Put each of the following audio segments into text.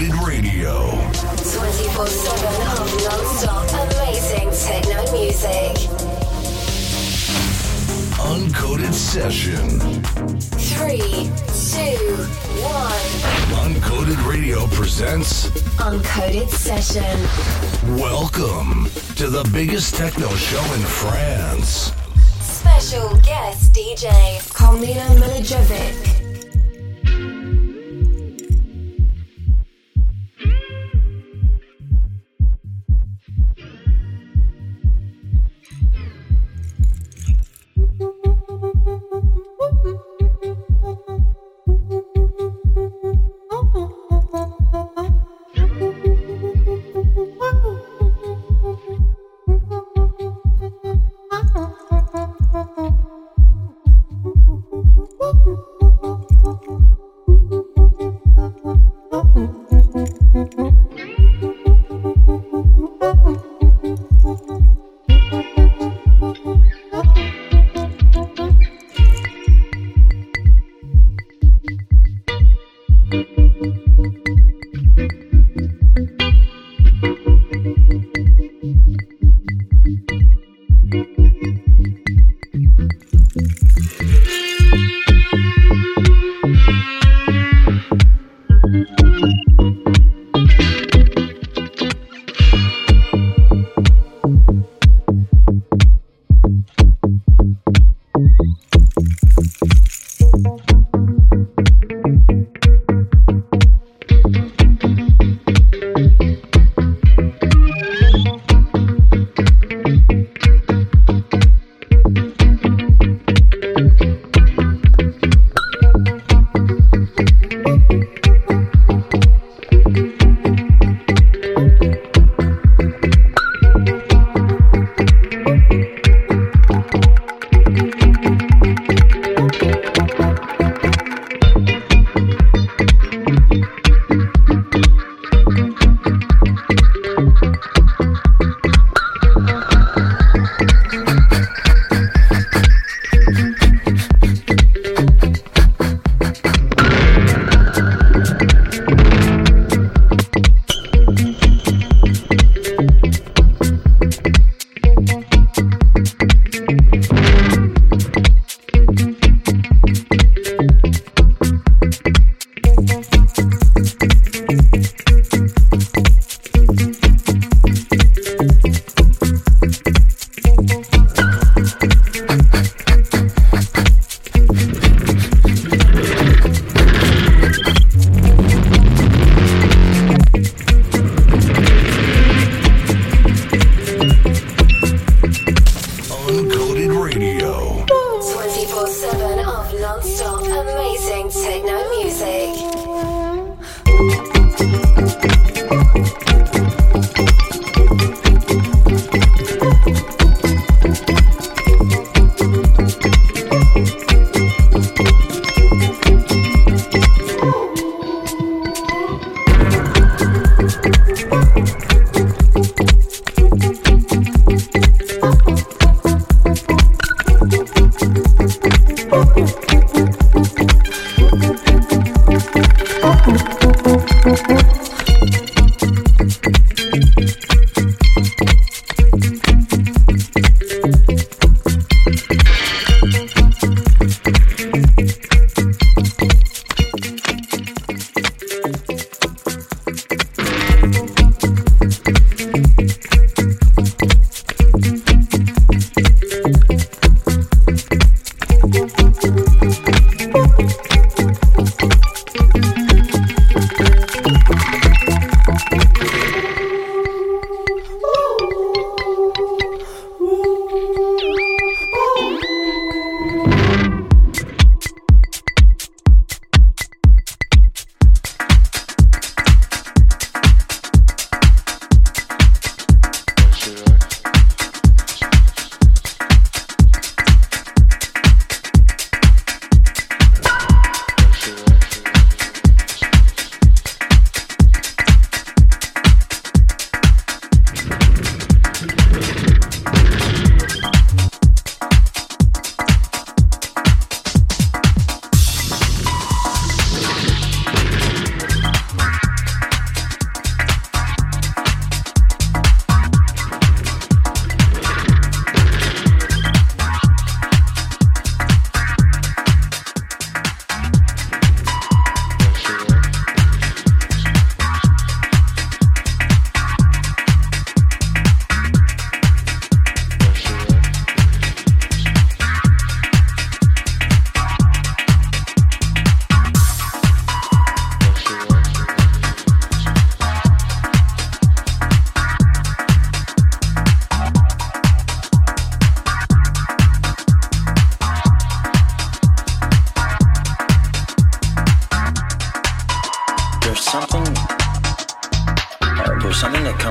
Uncoded Radio. 24 7 of non stop amazing techno music. Uncoded Session. 3, 2, 1. Uncoded Radio presents Uncoded Session. Welcome to the biggest techno show in France. Special guest DJ Karmina Milojevic.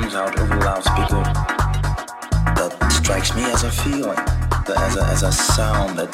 comes out over the loudspeaker that strikes me as a feeling, as a, as a sound that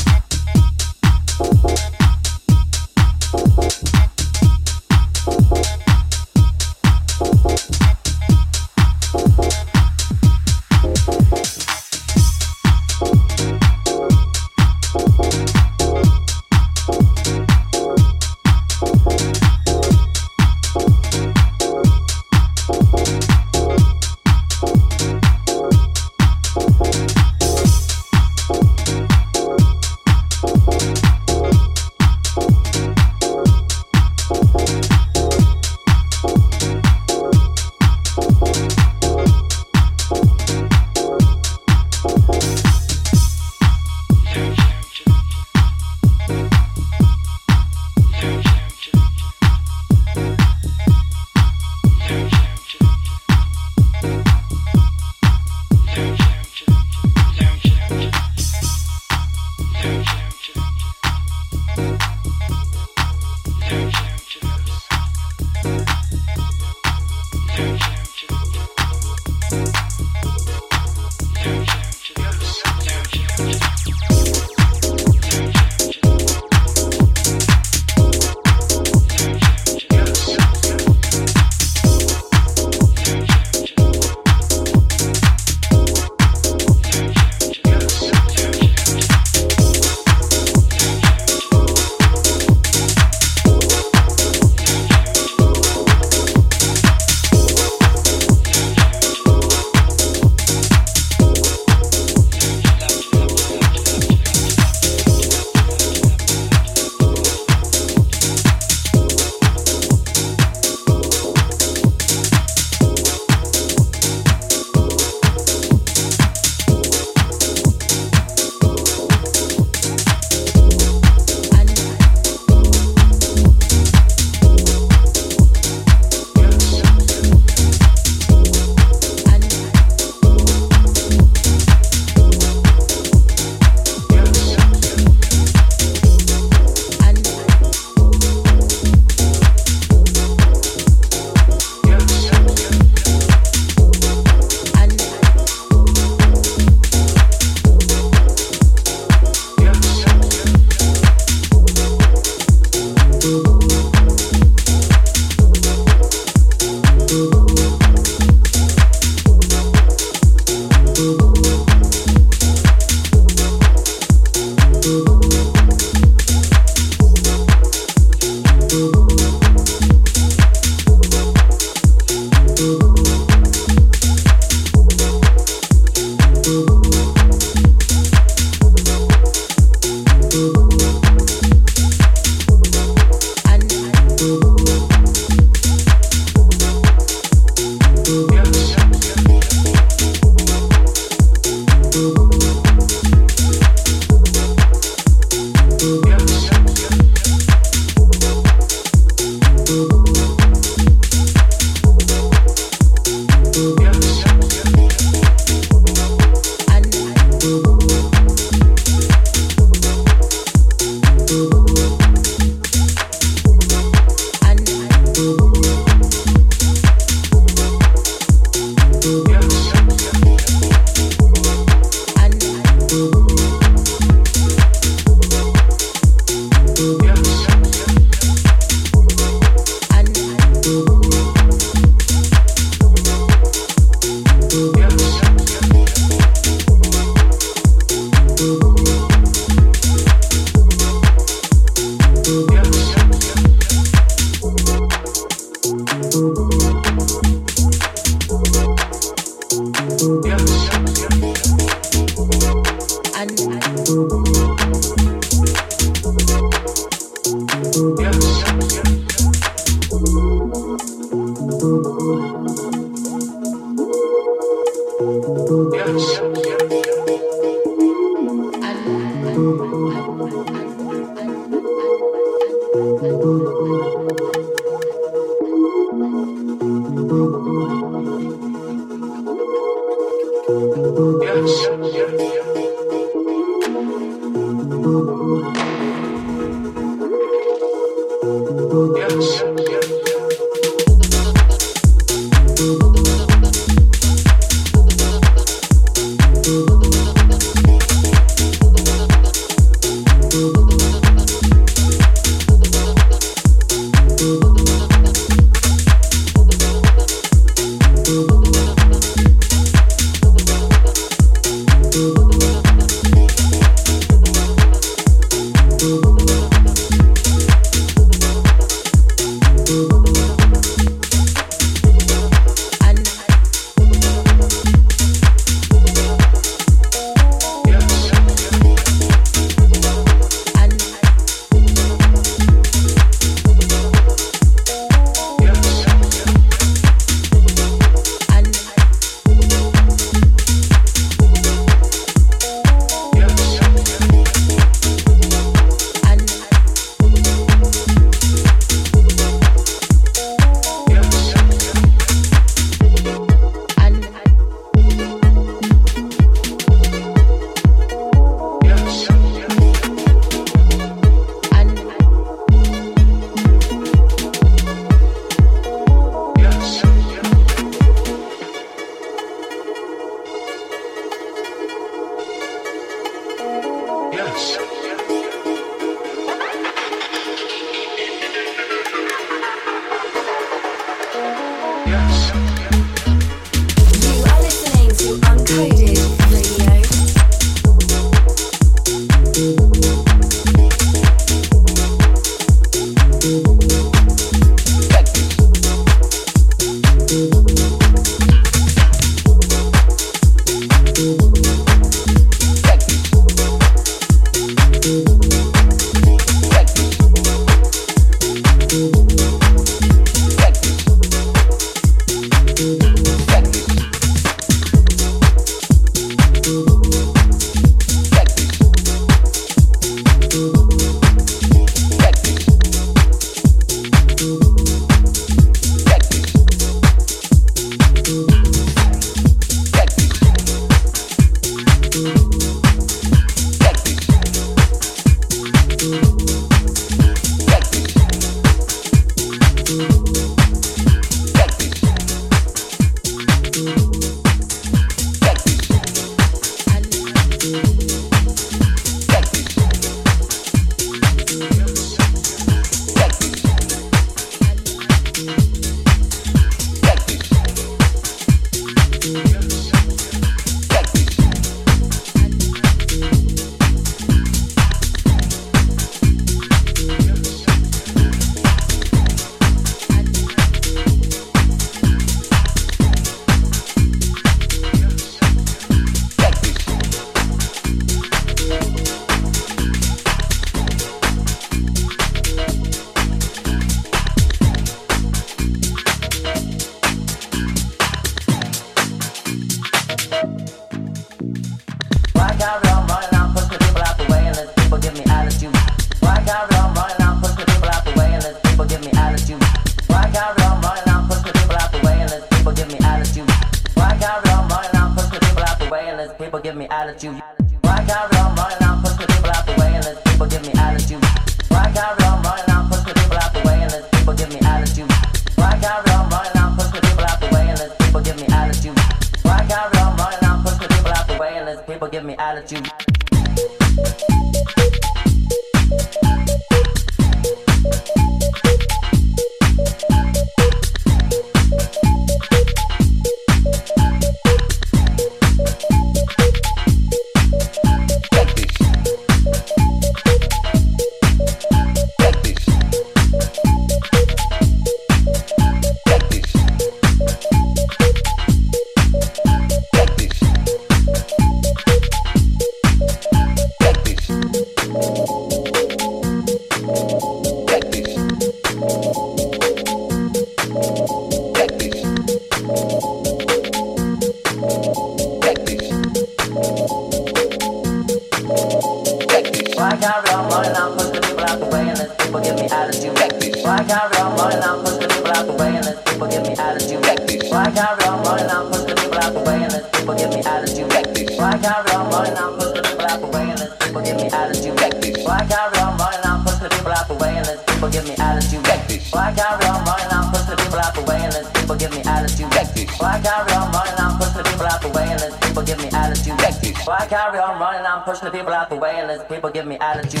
people give me attitude. Why carry on running? I'm pushing the people out the way let people give me attitude.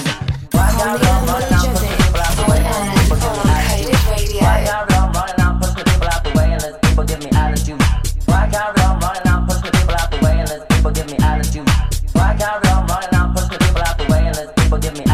Why carry on running? I'm pushing the people out the way and let people give me attitude. Why carry on running? I'm pushing the people out the way and let people give me attitude. Why carry on running? I'm pushing the people out the way and let people give me attitude. Why carry on running? I'm pushing the people out the way let people give me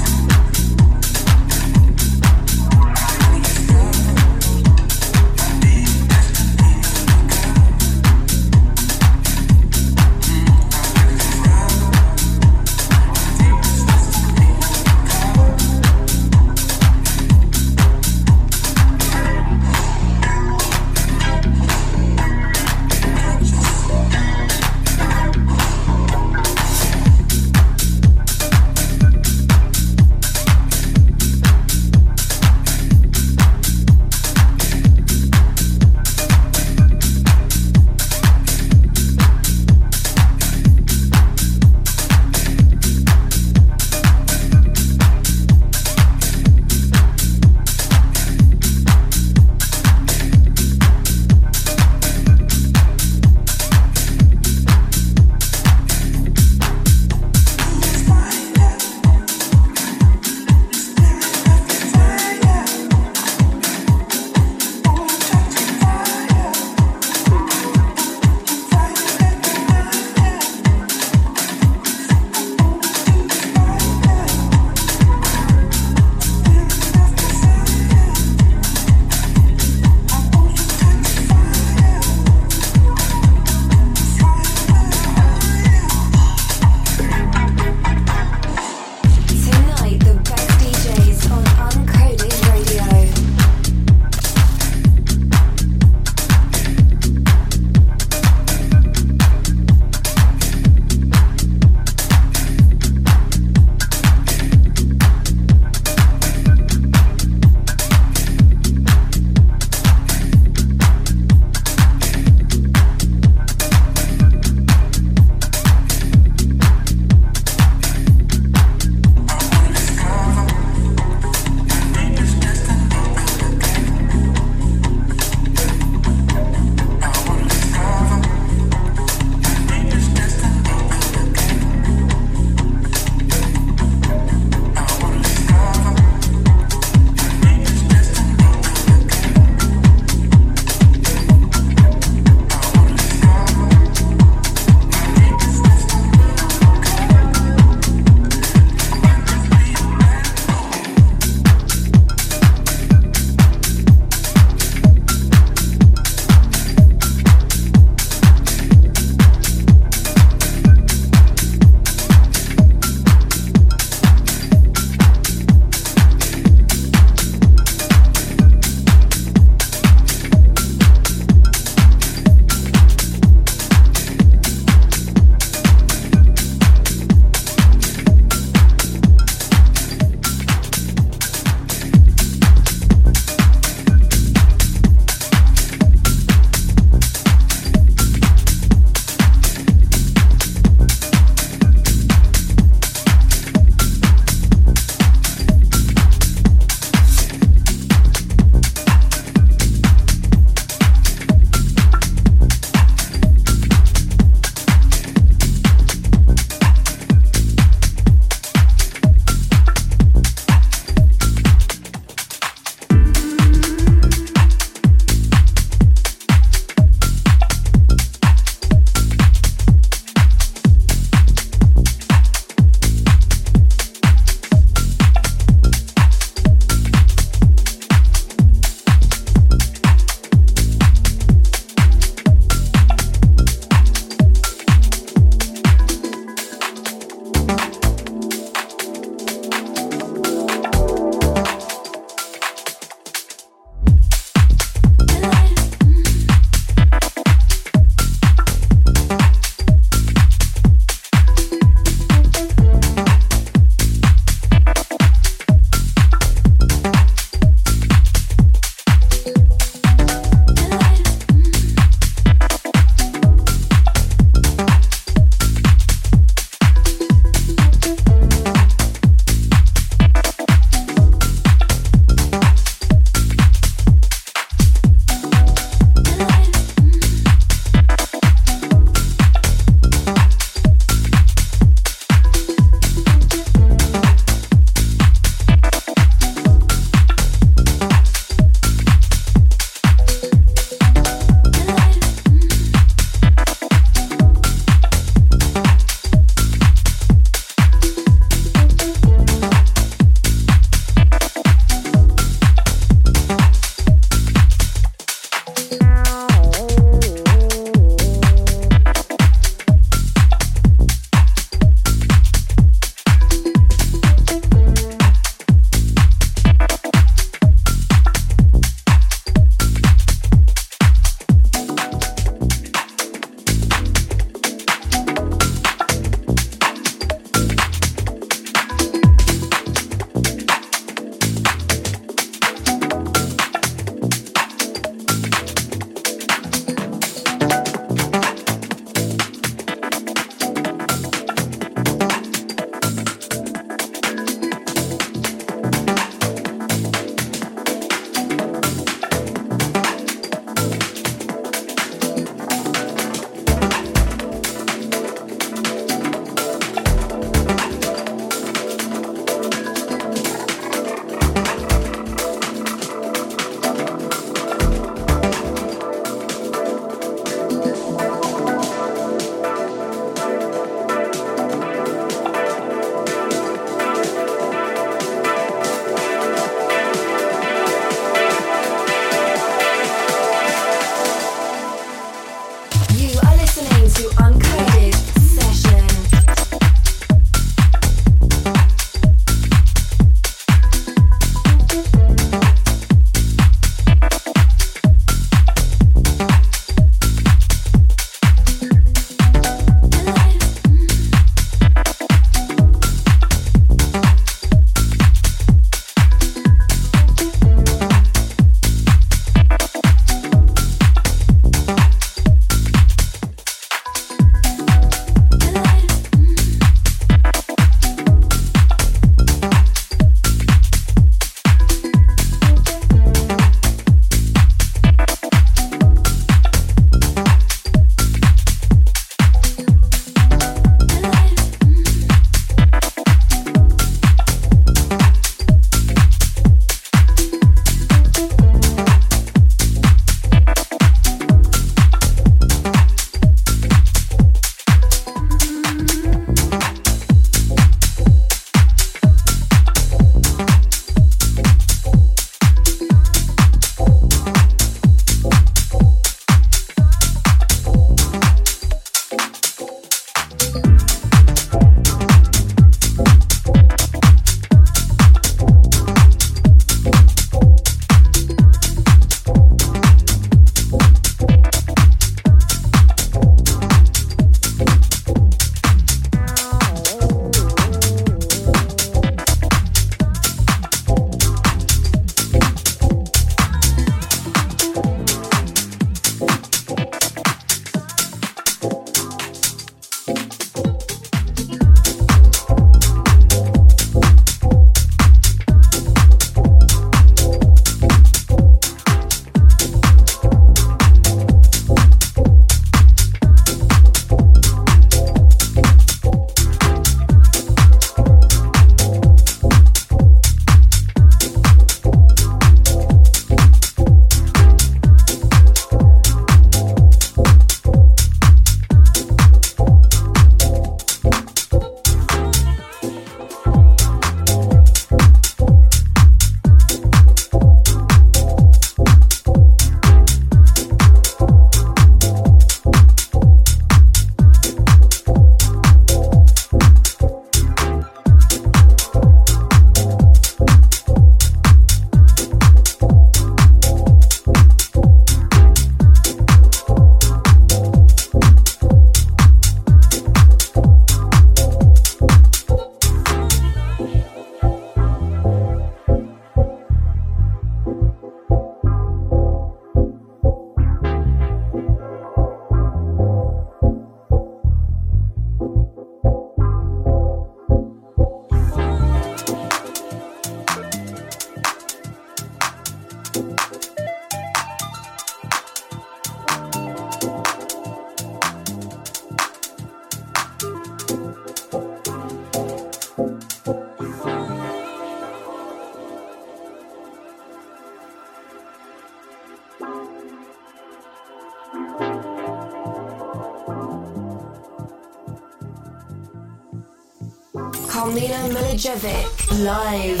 Tomino live.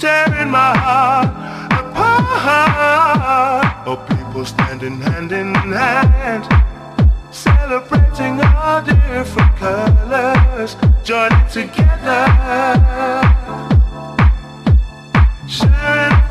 tearing my heart apart. Oh, people standing hand in hand, celebrating our different colors, joining together, sharing.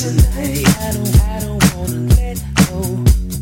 tonight. I don't, I don't wanna let go.